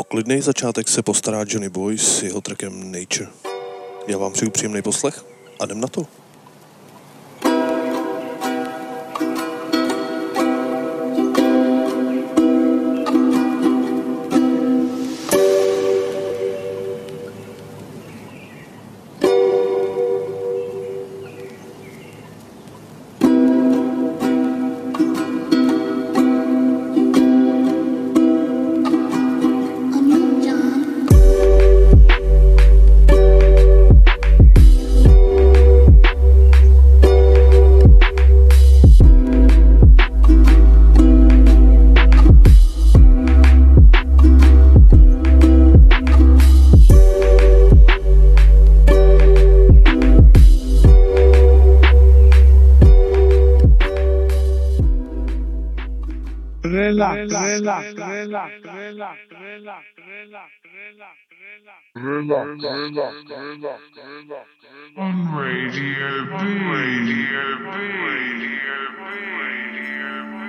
O klidný začátek se postará Johnny Boy s jeho trackem Nature. Já vám přeju příjemný poslech a jdem na to. Relax, On Radio B. Radio. Radio I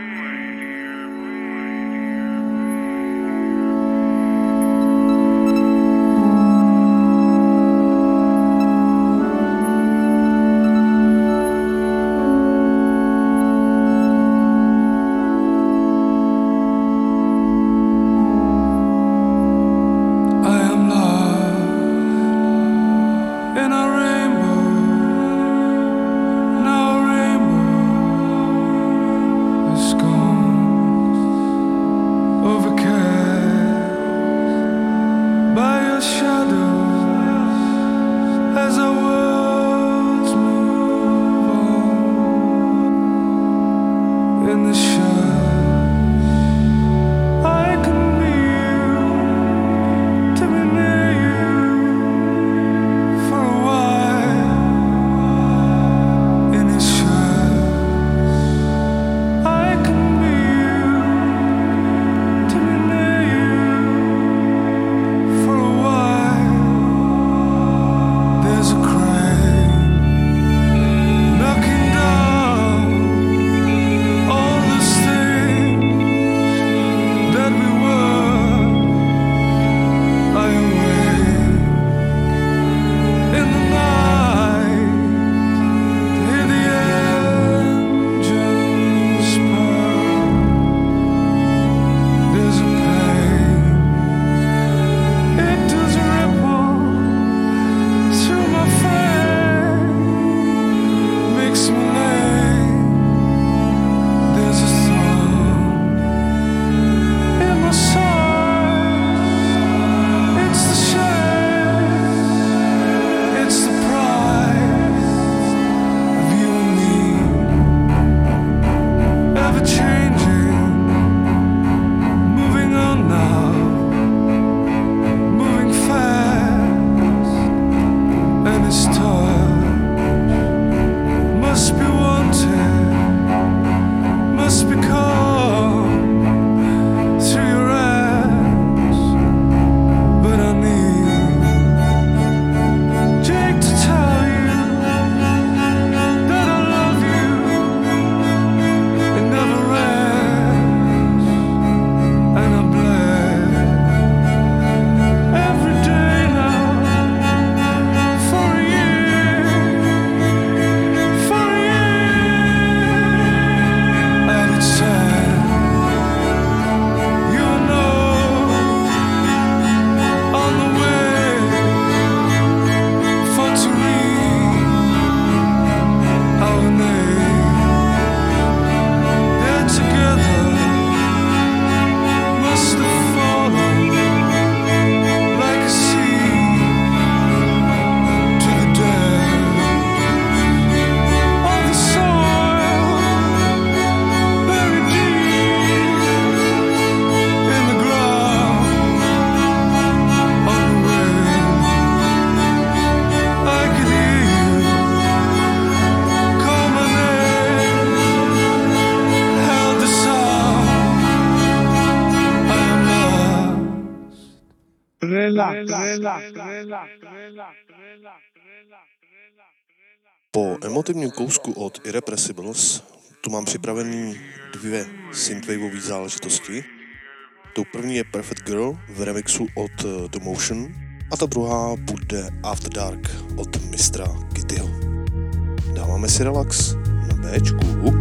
emotivním kousku od Irrepressibles tu mám připravený dvě synthwaveové záležitosti. Tou první je Perfect Girl v remixu od eh, The Motion a ta druhá bude After Dark od mistra Kittyho. Dáváme si relax na Bčku.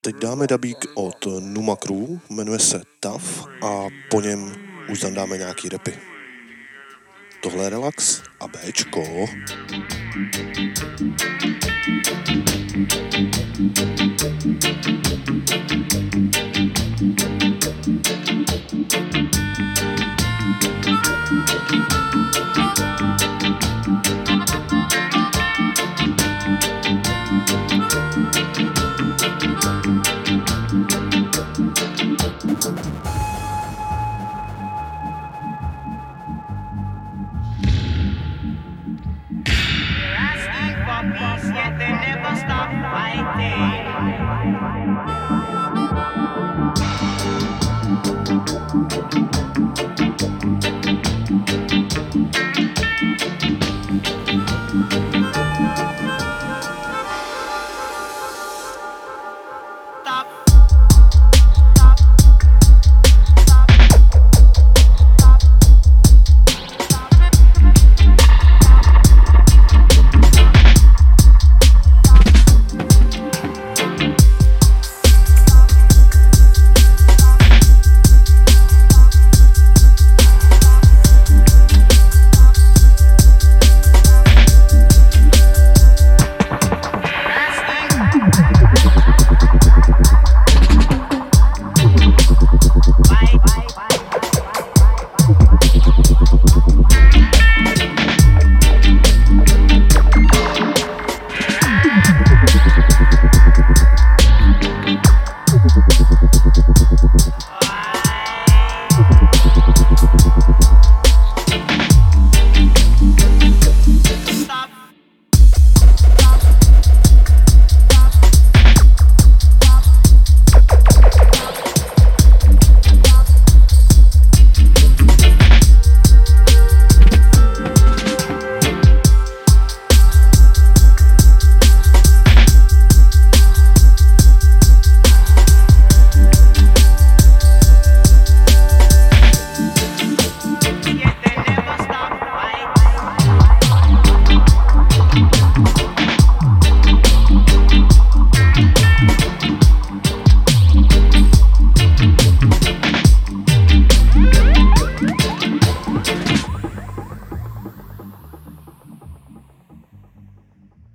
Teď dáme dabík od Numa Crew, jmenuje se Tough a po něm už zandáme nějaký repy. Tohle je relax a Bčko. Thank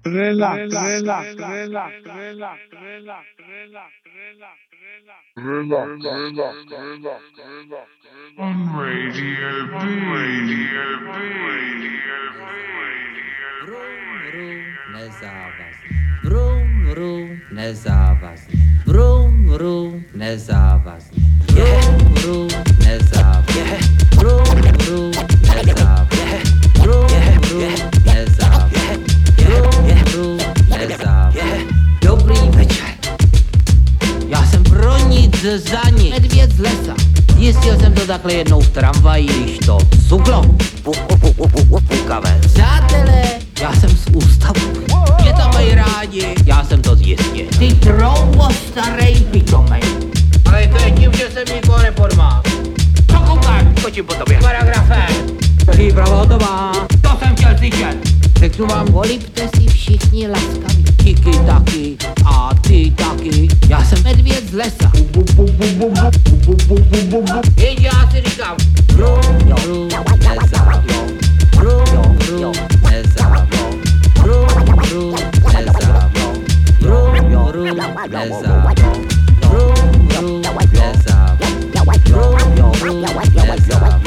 Relax, relax, relax, relax, relax, relax, relax. On Radio B. Radio B. Radio B. Vrum, vrum, nezávazný. Vrum, vrum, nezávazný. Vrum, vrum, nezávazný. Vrum, vrum, nezávazný. Vrum, vrum, nezávazný. Vrum, nezávazný. Dobrý večer. Já jsem pro nic za nic. Medvěd z lesa. Zjistil jsem to takhle jednou v tramvaji, když to cuklo. Pukavé. Přátelé, já jsem z ústavu. Mě tam mají rádi, já jsem to zjistil. Ty troubo starej pitomej. Ale to je tím, že jsem nikoho nepormál. Co koukáš? Skočím po tobě. Paragrafem. Příprava hotová. To jsem chtěl slyšet. Řeknu vám, volíte si všichni laskaví. Tiky taky a ty taky. Já jsem medvěd z lesa. Jenže já si říkám, brum, brum, nezávlo. Brum, brum, nezávlo. Brum, brum, nezávlo. Brum, brum, nezávlo. Brum, brum, nezávlo. Brum, brum, nezávlo.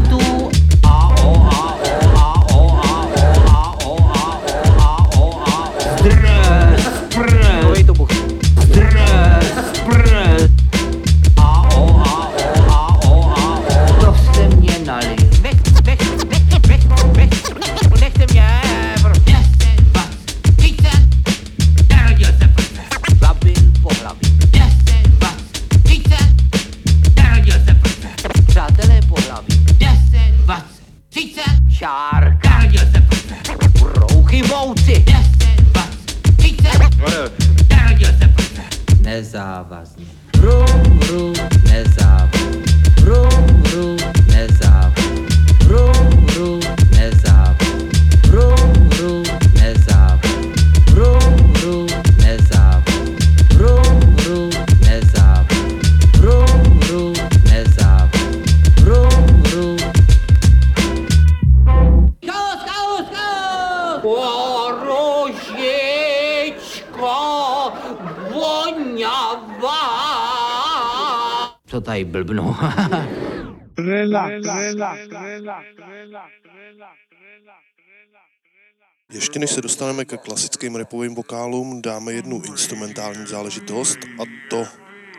Ještě než se dostaneme ke klasickým repovým vokálům, dáme jednu instrumentální záležitost a to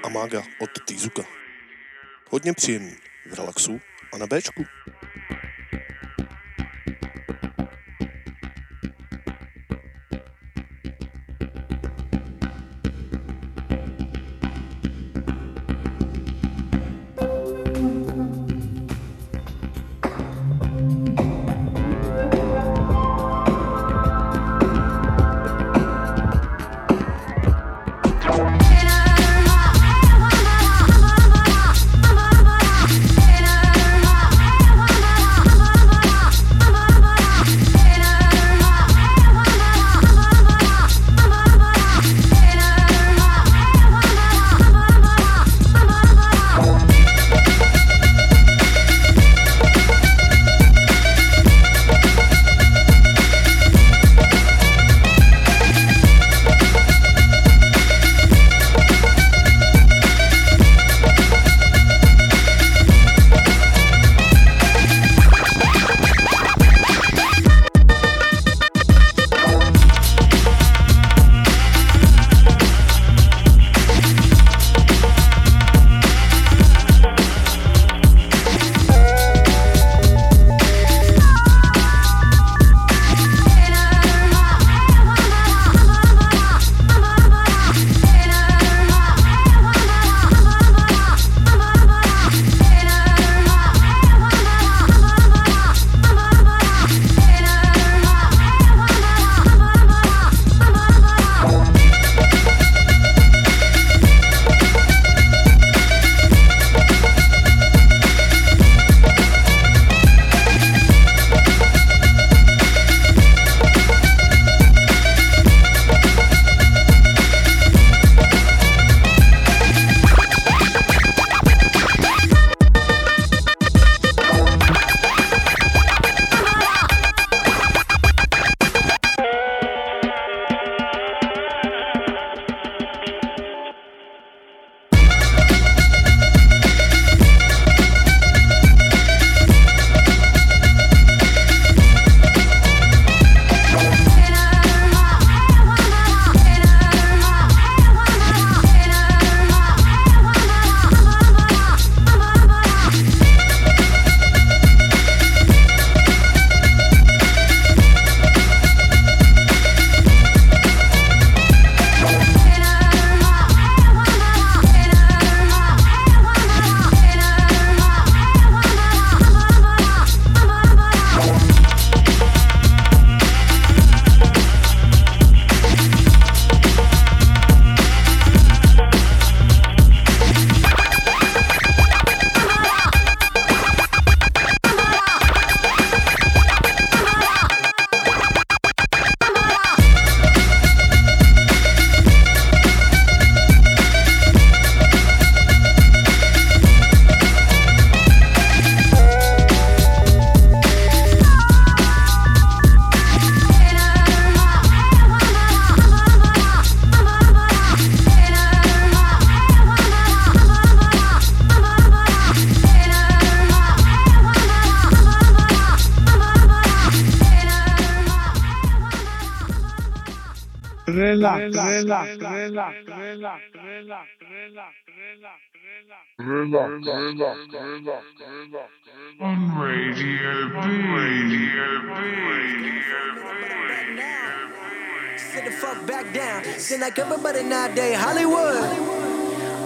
Amaga od Tizuka. Hodně příjemný, v relaxu a na Bčku. Relax, relax, relax, relax, relax, relax, relax, relax. On Radio B. Radio B. Sit the fuck back down. Seem like everybody nowadays Hollywood.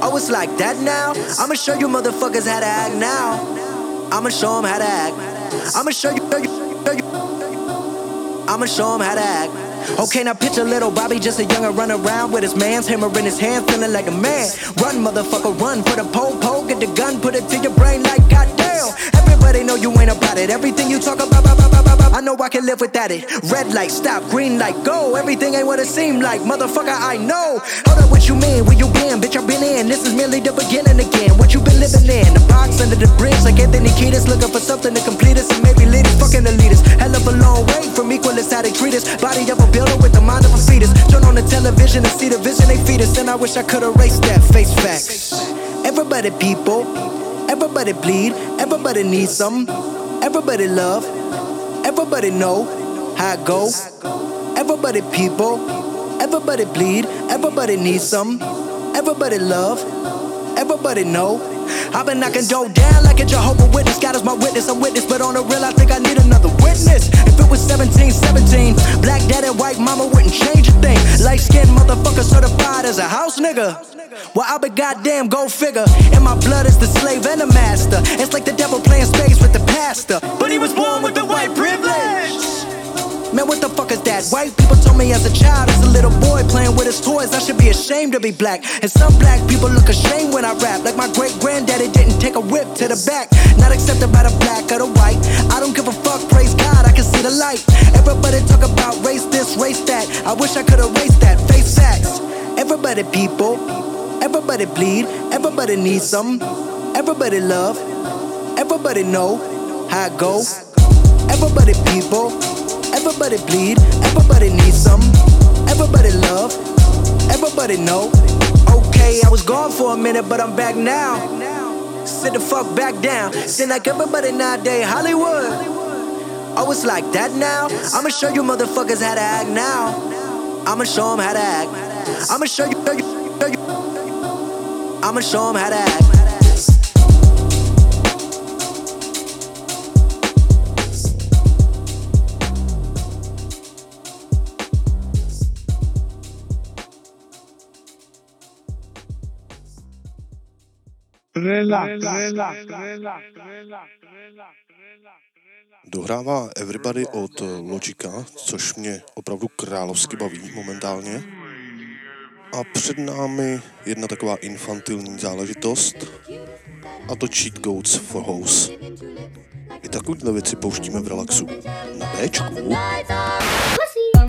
Oh, it's like that now? I'ma show you motherfuckers how to act now. I'ma show 'em how to act. I'ma show you, show you, show you. I'ma show 'em how to act. Okay, now picture little Bobby, just a younger run around with his man's hammer in his hand, feeling like a man. Run, motherfucker, run for the pole, pole, get the gun, put it to your brain like goddamn. Know you ain't about it. Everything you talk about, about, about, about, I know I can live without it. Red light, stop, green light, go. Everything ain't what it seem like, motherfucker. I know. Hold up, what you mean? Where you been, bitch? I've been in. This is merely the beginning again. What you been living in? The box under the bridge, like Anthony Kiedis, looking for something to complete us and maybe lead us. Fucking elitists, hell of a long way from equal is how they treat us. Body of a builder with the mind of a fetus. Turn on the television and see the vision they feed us, and I wish I could erase that face facts. Everybody, people. Everybody bleed, everybody needs some. Everybody love, everybody know how it go. Everybody people, everybody bleed, everybody needs some. Everybody love, everybody know. I've been knocking dough down like a Jehovah Witness. God is my witness, I'm witness, but on the real, I think I need another witness. If it was 17, 17, black dad and white mama wouldn't change a thing. Light skinned motherfucker certified as a house nigga. Well, I be goddamn, go figure. And my blood is the slave and the master. It's like the devil playing space with the pastor. But he was born with the white privilege. Man, what the fuck is that? White people told me as a child, as a little boy playing with his toys, I should be ashamed to be black. And some black people look ashamed when I rap. Like my great granddaddy didn't take a whip to the back. Not accepted by the black or the white. I don't give a fuck, praise God, I can see the light. Everybody talk about race this, race that. I wish I could erase that, face facts. Everybody, people. Everybody bleed, everybody needs some. Everybody love, everybody know how it go. Everybody people, everybody bleed, everybody needs some. Everybody love, everybody know. Okay, I was gone for a minute, but I'm back now. Sit the fuck back down. Seem like everybody nowadays Hollywood. Oh, it's like that now? I'ma show you motherfuckers how to act now. I'ma show them how to act. I'ma show you. I'ma show 'em how to act. Relax, relax, relax, relax, Dohrává Everybody od Logika, což mě opravdu královsky baví momentálně. A před námi jedna taková infantilní záležitost, a to Cheat Goats for House. I takovýhle věci pouštíme v relaxu. Na Bčku.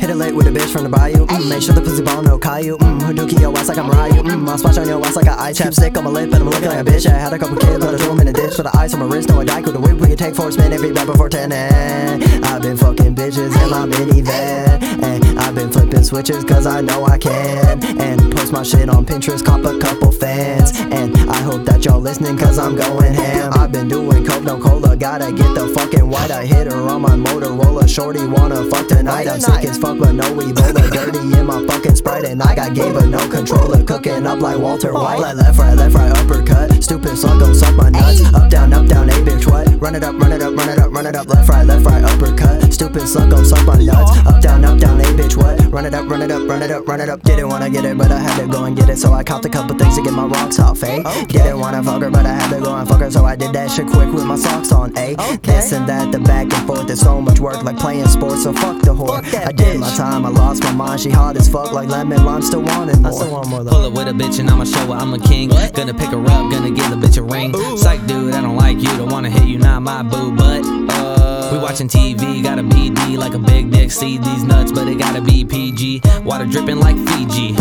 Hit it late with a bitch from the bayou. Mm, make sure the pussy ball no Caillou. Mm, Hadouken your ass like I'm Ryu. Mm, I'll splash on your ass like a eye chapstick on my lip, and I'm looking like a bitch. I had a couple kids, but I threw 'em in a ditch. With the ice on my wrist, no I die with a whip. We take four spin every rap before 10. And I've been fucking bitches in my minivan. And I've been flipping switches cause I know I can. And post my shit on Pinterest, cop a couple fans. And I hope that y'all listening cause I'm going ham. I've been doing coke, no cola. Gotta get the fucking white. I hit her on my Motorola. Shorty wanna fuck tonight. I'm sick as fuck, but no Ebola. Dirty in my fucking sprite. And I got game, but no controller. Cooking up like Walter White. Like left, right, left, right, uppercut. Stupid son, don't suck my nuts. Up, down, up, down, a bitch, what? Run it up, run it up, run it up, run it up. Left, right, left, right, uppercut. Stupid son, don't suck my nuts. Up, down, up, down, a bitch, what? Run it up, run it up, run it up, run it up. Didn't wanna get it, but I had to go and get it. So I copped a couple things to get my rocks off, eh? Didn't wanna fuck her, but I had to go and fuck her. So I did that shit quick with my socks on, eh? This and that, the back and forth. It's so much work like playing sports, so fuck the whore. I did my time, I lost my mind. She hot as fuck like lemon lime, still wanting more. I still want more though. Pull up with a bitch and I'ma show her I'm a king. Gonna pick her up, gonna give the bitch a ring. Psych, dude, I don't like you, don't wanna hit you, not my boo, but uh, we watching TV, got a BD like a big dick. See these nuts, but it gotta be PG. Water dripping like Fiji.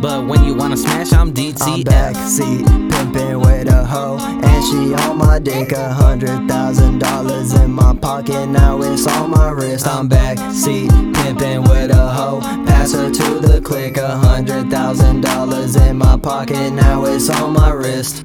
But when you wanna smash, I'm DTF. I'm DT. backseat, pimpin' with a hoe, and she on my dick. A hundred thousand dollars in my pocket, now it's on my wrist. I'm back backseat, pimpin' with a hoe, pass her to the click. A hundred thousand dollars in my pocket, now it's on my wrist.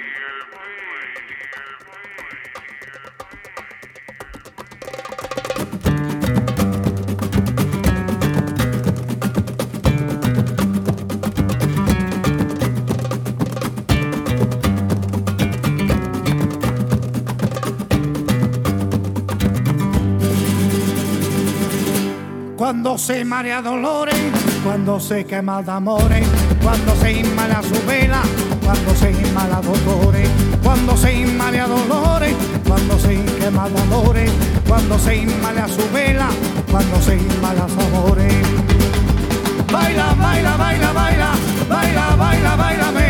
Cuando se marea dolores, cuando se quema de amores, cuando se inmala su vela, cuando se inmala dolores, cuando se inmala dolores, cuando se quema de amores, cuando se inmala su vela, cuando se inmala amores. Baila, baila, baila, baila, baila, baila, bailame,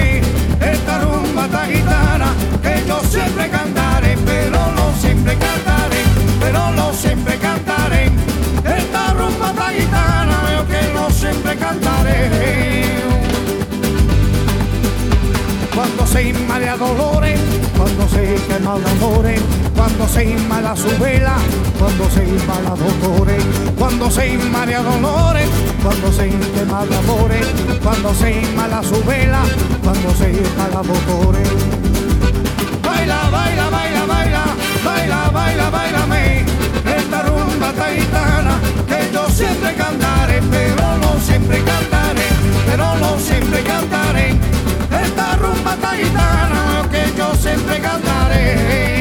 se inmala dolores, cuando se quema amores, cuando se inmala su vela, cuando se inmala dolores, cuando se inmala dolores, cuando se quema amores, cuando se inmala su vela, cuando se inmala dolores. Baila, baila, baila, baila, baila, baila, bailame, esta rumba taitana que yo siempre cantaré, pero no siempre cantaré, pero no siempre cantaré. Rumba taitana que yo siempre cantaré.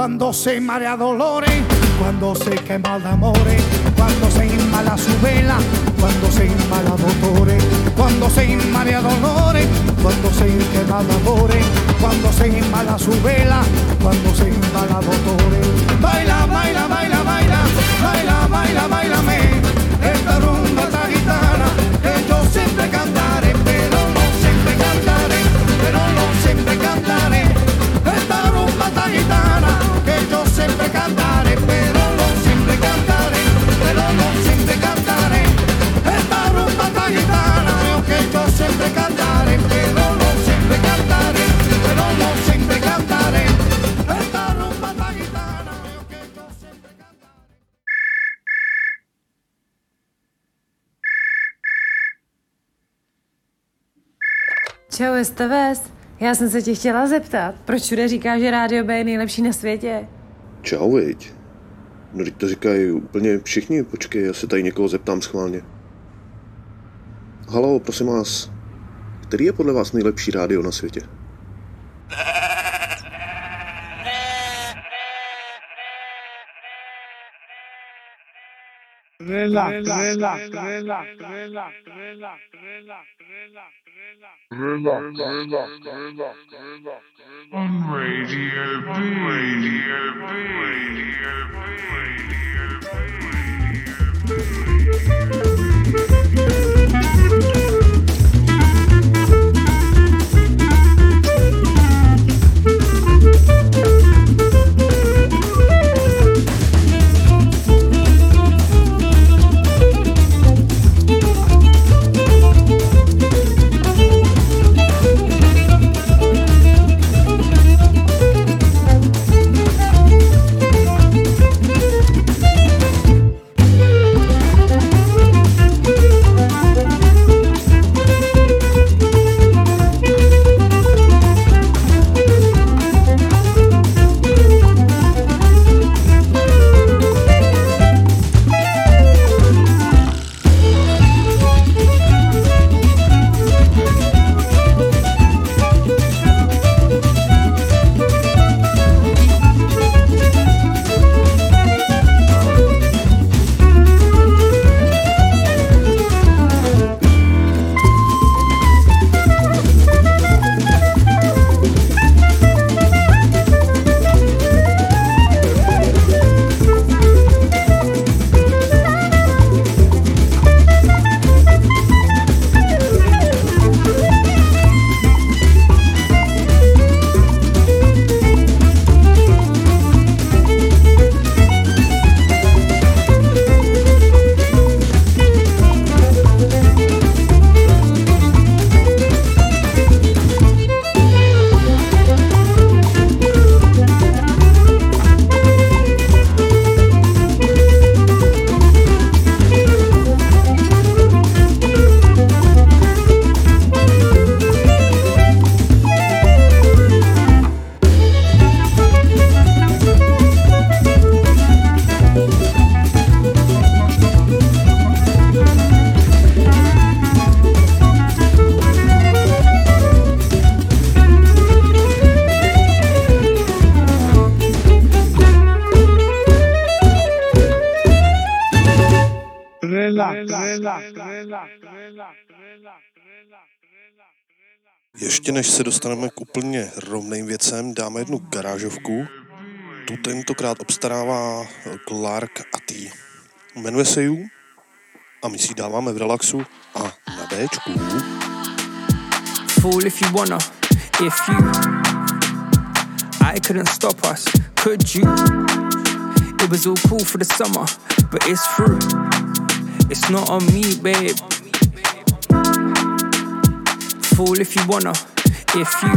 Cuando se marea dolores, cuando se quema de amores, cuando se inmala su vela, cuando se inmala dolores, cuando se inmala dolores, cuando se quema de amores, cuando se inmala su vela, cuando se inmala dolores. Baila, baila, baila, baila, baila, baila, bailame, Čau, STVS. Já jsem se tě chtěla zeptat, proč všude říká, že rádio B je nejlepší na světě? Čau, viď. No, teď to říkají úplně všichni. Počkej, já se tady někoho zeptám schválně. Halo, prosím vás. Který je podle vás nejlepší rádio na světě? relax, relax, relax, relax, relax, relax, relax, Ještě než se dostaneme k úplně rovným věcem, dáme jednu garážovku. Tu tentokrát obstarává Clark a T. Jmenuje se You a my si dáváme v relaxu a na Bčku. Fool if you wanna, if you. I couldn't stop us, could you? It was all cool for the summer, but it's through. It's not on me, babe. Fool if you wanna, if you.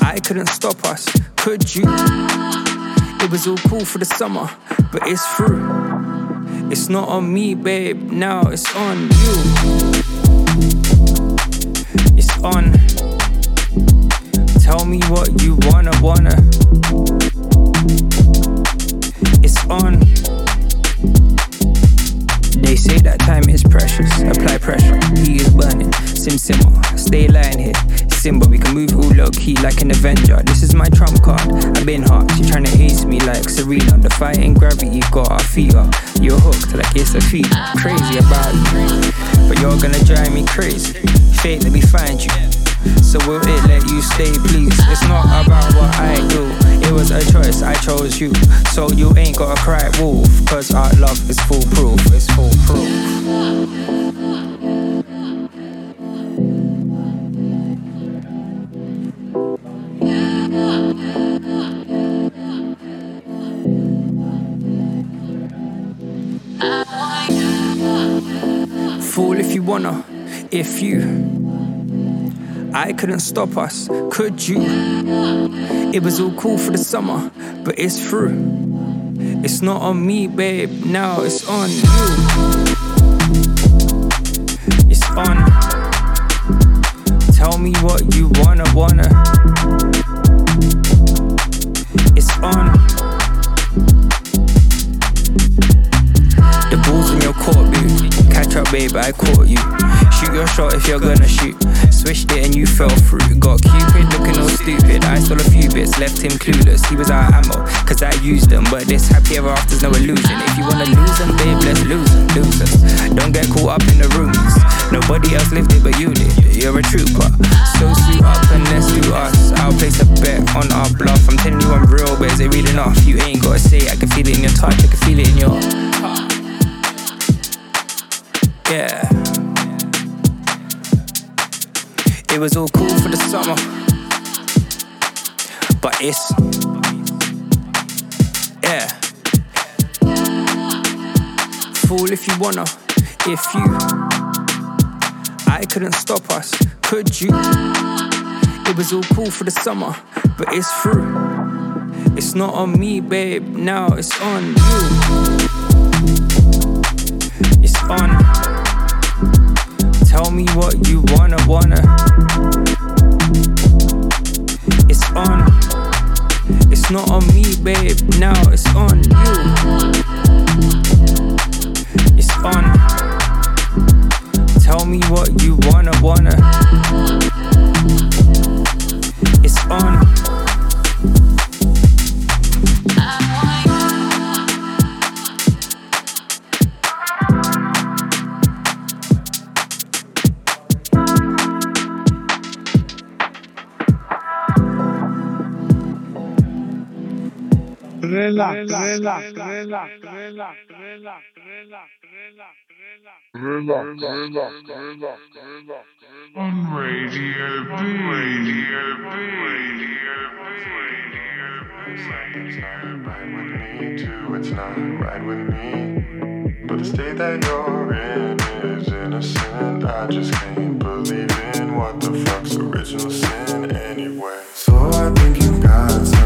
I couldn't stop us, could you? It was all cool for the summer, but it's through. It's not on me, babe. Now it's on you. It's on. Tell me what you wanna, wanna. It's on. They say that time is precious. Apply pressure. He is burning. Sim. Stay lying here. Simba, we can move all low key like an Avenger. This is my trump card. I've been hot. She trying to ace me like Serena. The fighting gravity got our feet up. You're hooked like it's a feat. Crazy about you. But you're gonna drive me crazy. Fate, let me find you. So will it let you stay, please? It's not about what I do. It was a choice, I chose you. So you ain't gotta cry wolf. Cause our love is foolproof. It's foolproof. Fool if you wanna, if you. I couldn't stop us, could you? It was all cool for the summer, but it's through. It's not on me, babe, now it's on you. It's on. Tell me what you wanna, wanna. It's on. The ball's in your court, boo. Catch up, babe, I caught you. Shoot your shot if you're gonna shoot. Switched it and you fell through. Got Cupid looking all stupid. I stole a few bits, left him clueless. He was out of ammo, cause I used them. But this happy ever after's no illusion. If you wanna lose them, babe, let's lose them. Losers. Don't get caught up in the rumors. Nobody else lived it but you did. You're a trooper. So suit up and let's do us. I'll place a bet on our bluff. I'm telling you I'm real, but is it real enough? You ain't gotta say it. I can feel it in your touch, I can feel it in your Yeah. It was all cool for the summer. But it's. Yeah. Fool if you wanna, if you. I couldn't stop us, could you? It was all cool for the summer, but it's through. It's not on me, babe, now it's on you. It's on. Tell me what you wanna, wanna. It's on. It's not on me, babe. Now it's on you. It's on. Tell me what you wanna, wanna. It's on. Relax, relax, relax, relax, relax, relax, On Radio B. Radio B. Radio It's not right with me too, it's not right with me. But the state that you're in is innocent. I just can't believe in what the fuck's original sin anyway. So I think you got something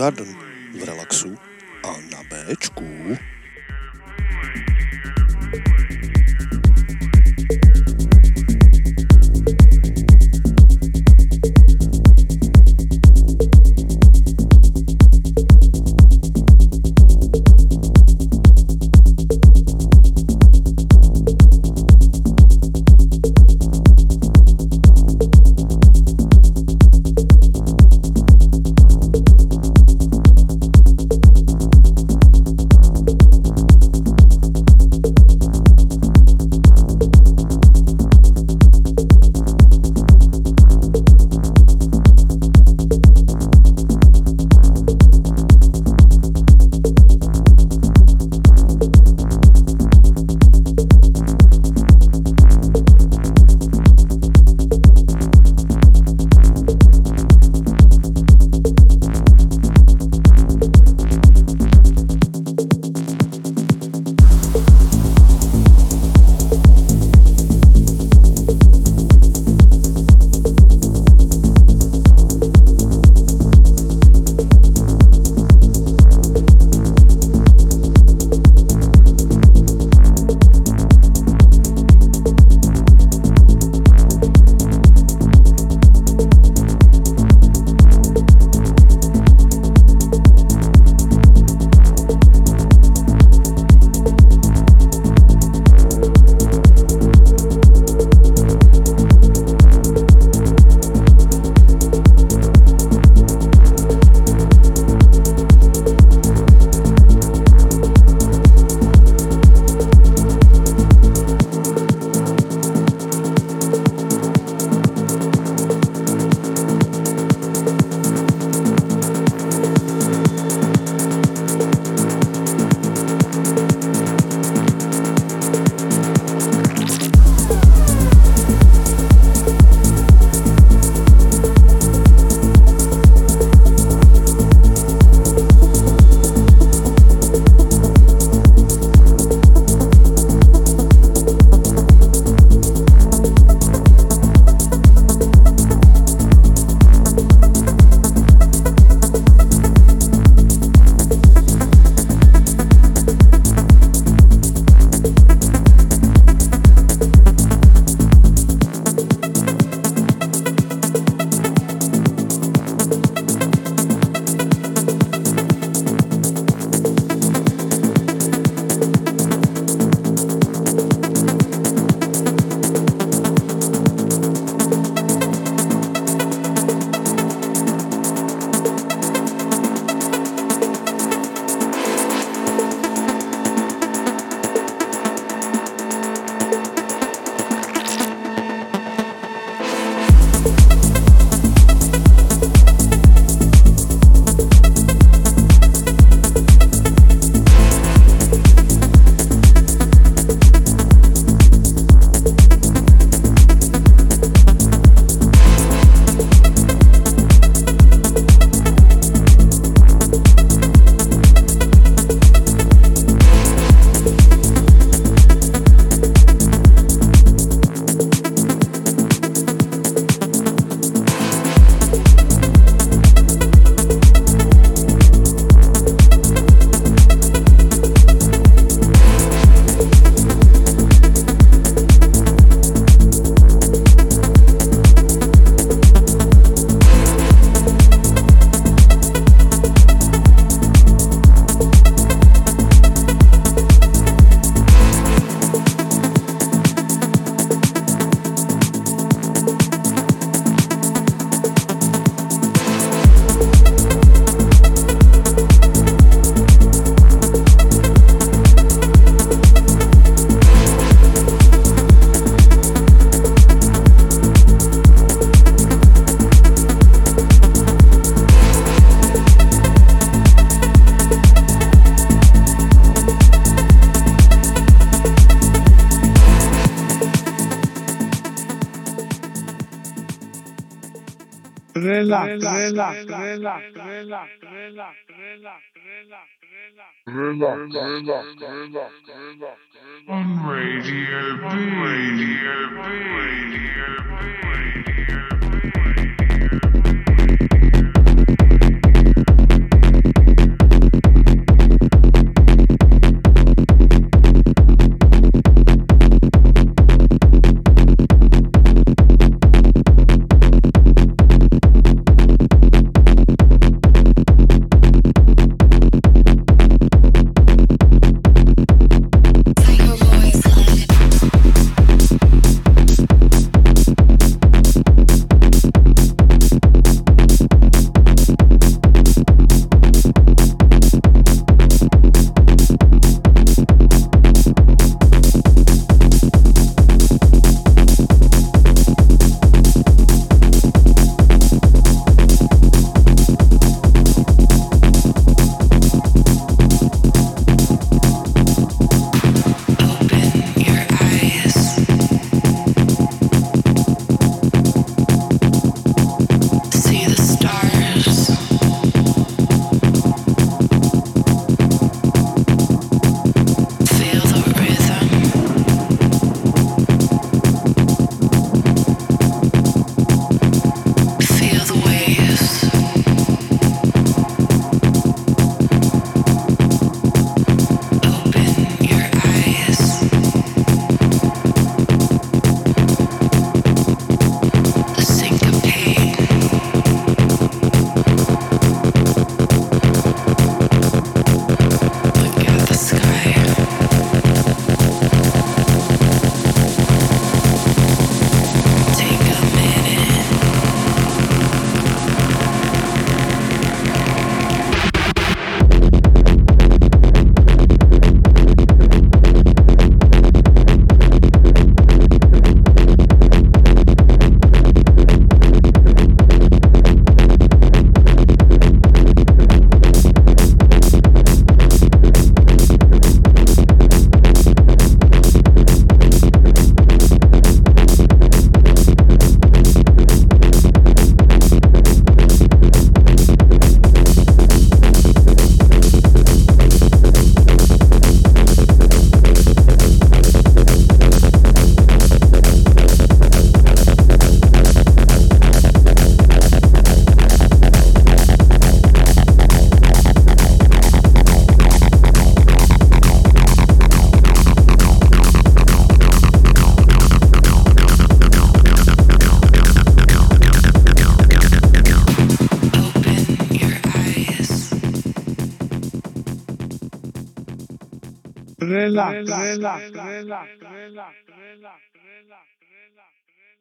Garden On Radio B. Radio B. Radio B.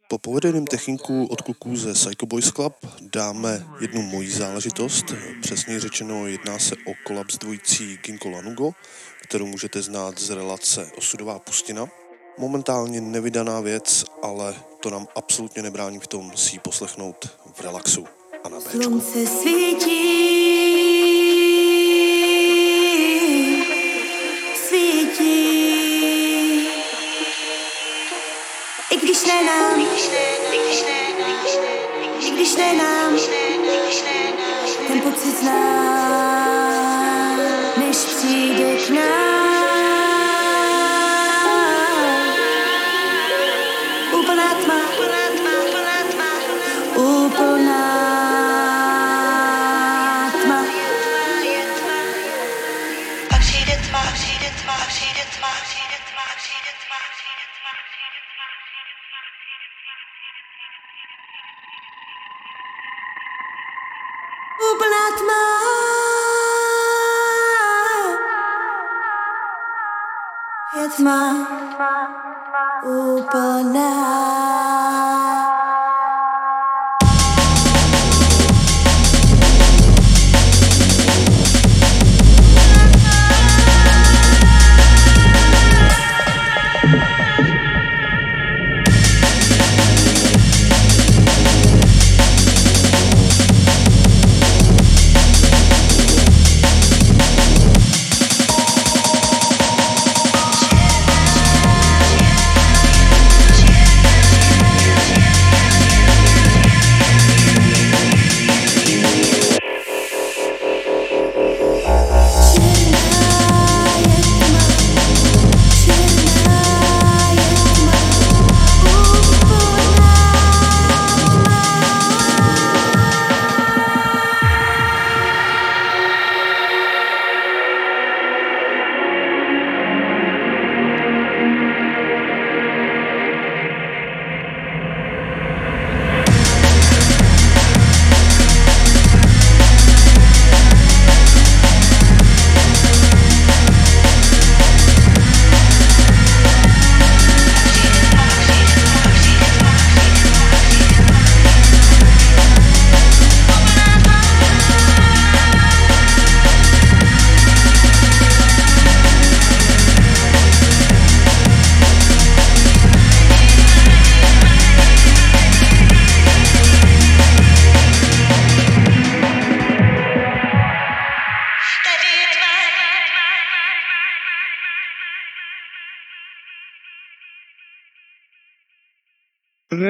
Po povedeném techniku od kluků ze Psycho Boys Club dáme jednu mojí záležitost. Přesně řečeno jedná se o kolaps dvojicí Ginko Lanugo, kterou můžete znát z relace Osudová pustina. Momentálně nevydaná věc, ale to nám absolutně nebrání v tom si ji poslechnout v relaxu a na Bčku. Slunce svítí. I když ne nám, i když ne nám, ten pocit znám, než přijde k nám. Úplná tma. Je tma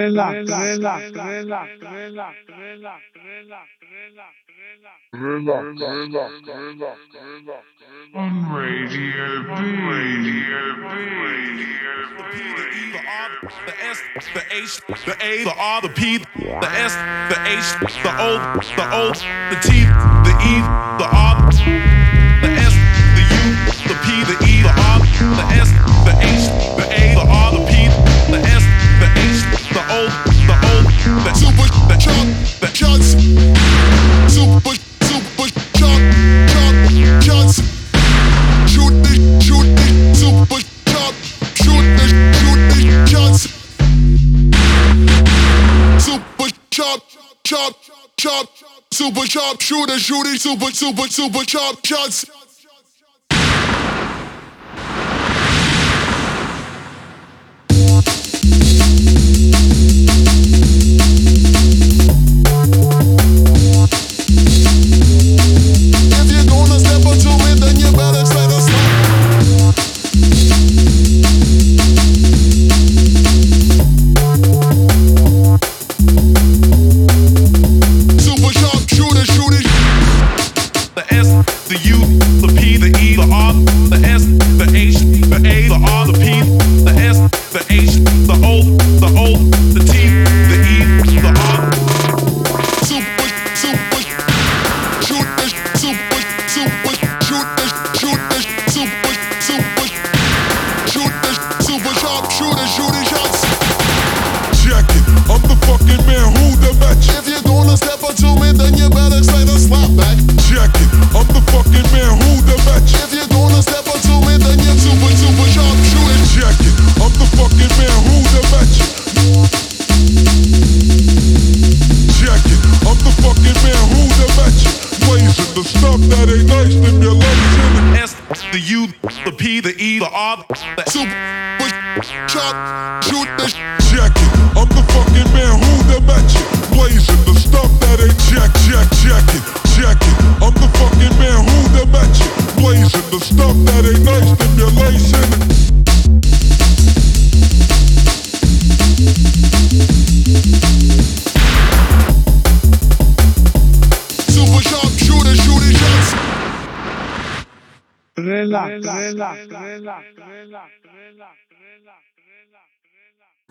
relax, relax, relax, relax, relax, relax, On Radio B. Radio B. The R, the S, the H, the A, the R, the P, the S, the H, the O, the O, the T, the E, the R, the S, the U, the P, the E, the R, the S, the O, the O, the super, the chunk, the chunks, super, super chunk, chunk, chunks. Shoot the, shoot the, super chunk, shoot the, shoot the chunks. Super chop, chop, chop, super chop, shooter, shooting, super, super, super chop, shots.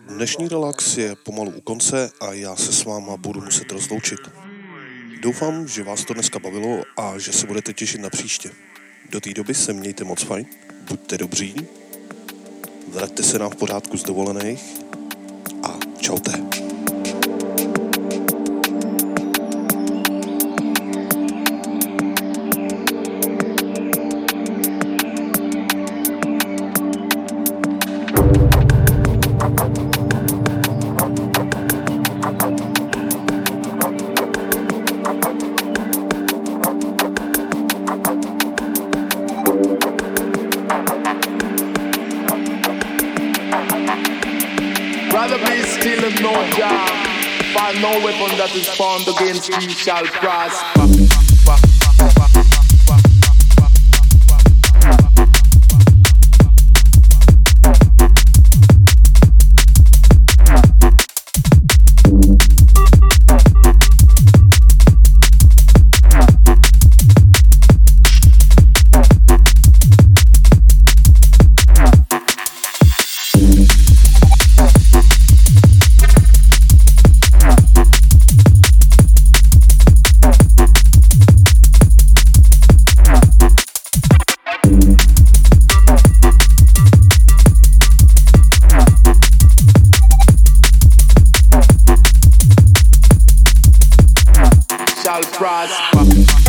Dnešní relax je pomalu u konce a já se s váma budu muset rozloučit. Doufám, že vás to dneska bavilo a že se budete těšit na příště. Do té doby se mějte moc fajn, buďte dobří, vraťte se nám v pořádku z dovolených a čaute. Is found against thee shall prosper. Shall